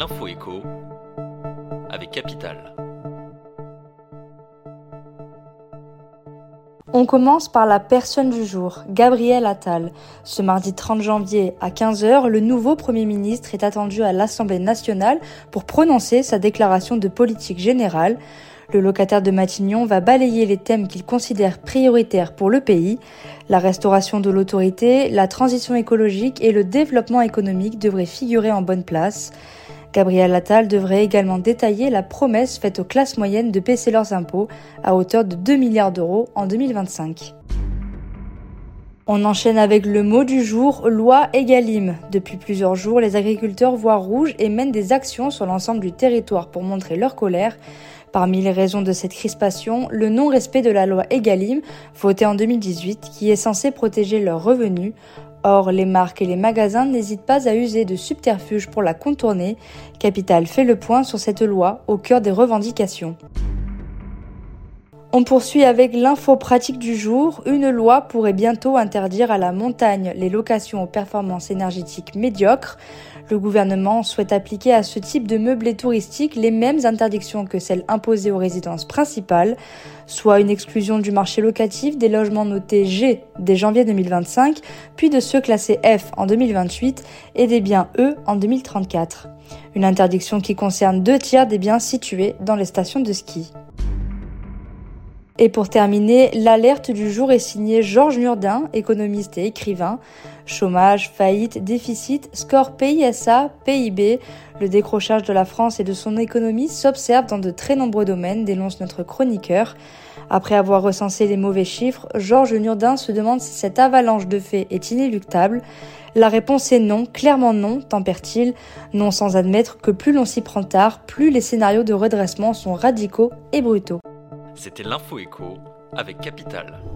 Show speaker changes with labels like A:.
A: l'info écho avec Capital.
B: On commence par la personne du jour, Gabriel Attal. Ce mardi 30 janvier à 15h, le nouveau Premier ministre est attendu à l'Assemblée nationale pour prononcer sa déclaration de politique générale. Le locataire de Matignon va balayer les thèmes qu'il considère prioritaires pour le pays. La restauration de l'autorité, la transition écologique et le développement économique devraient figurer en bonne place. Gabriel Attal devrait également détailler la promesse faite aux classes moyennes de baisser leurs impôts à hauteur de 2 milliards d'euros en 2025. On enchaîne avec le mot du jour, loi Egalim. Depuis plusieurs jours, les agriculteurs voient rouge et mènent des actions sur l'ensemble du territoire pour montrer leur colère. Parmi les raisons de cette crispation, le non-respect de la loi Egalim, votée en 2018, qui est censée protéger leurs revenus. Or, les marques et les magasins n'hésitent pas à user de subterfuges pour la contourner. Capital fait le point sur cette loi au cœur des revendications. On poursuit avec l'info pratique du jour. Une loi pourrait bientôt interdire à la montagne les locations aux performances énergétiques médiocres. Le gouvernement souhaite appliquer à ce type de meublés touristiques les mêmes interdictions que celles imposées aux résidences principales, soit une exclusion du marché locatif des logements notés G dès janvier 2025, puis de ceux classés F en 2028 et des biens E en 2034. Une interdiction qui concerne deux tiers des biens situés dans les stations de ski. Et pour terminer, l'alerte du jour est signée Georges Nurdin, économiste et écrivain. Chômage, faillite, déficit, score PISA, PIB, le décrochage de la France et de son économie s'observe dans de très nombreux domaines, dénonce notre chroniqueur. Après avoir recensé les mauvais chiffres, Georges Nurdin se demande si cette avalanche de faits est inéluctable. La réponse est non, clairement non, tempère-t-il, non sans admettre que plus l'on s'y prend tard, plus les scénarios de redressement sont radicaux et brutaux.
A: C'était l'info écho avec Capital.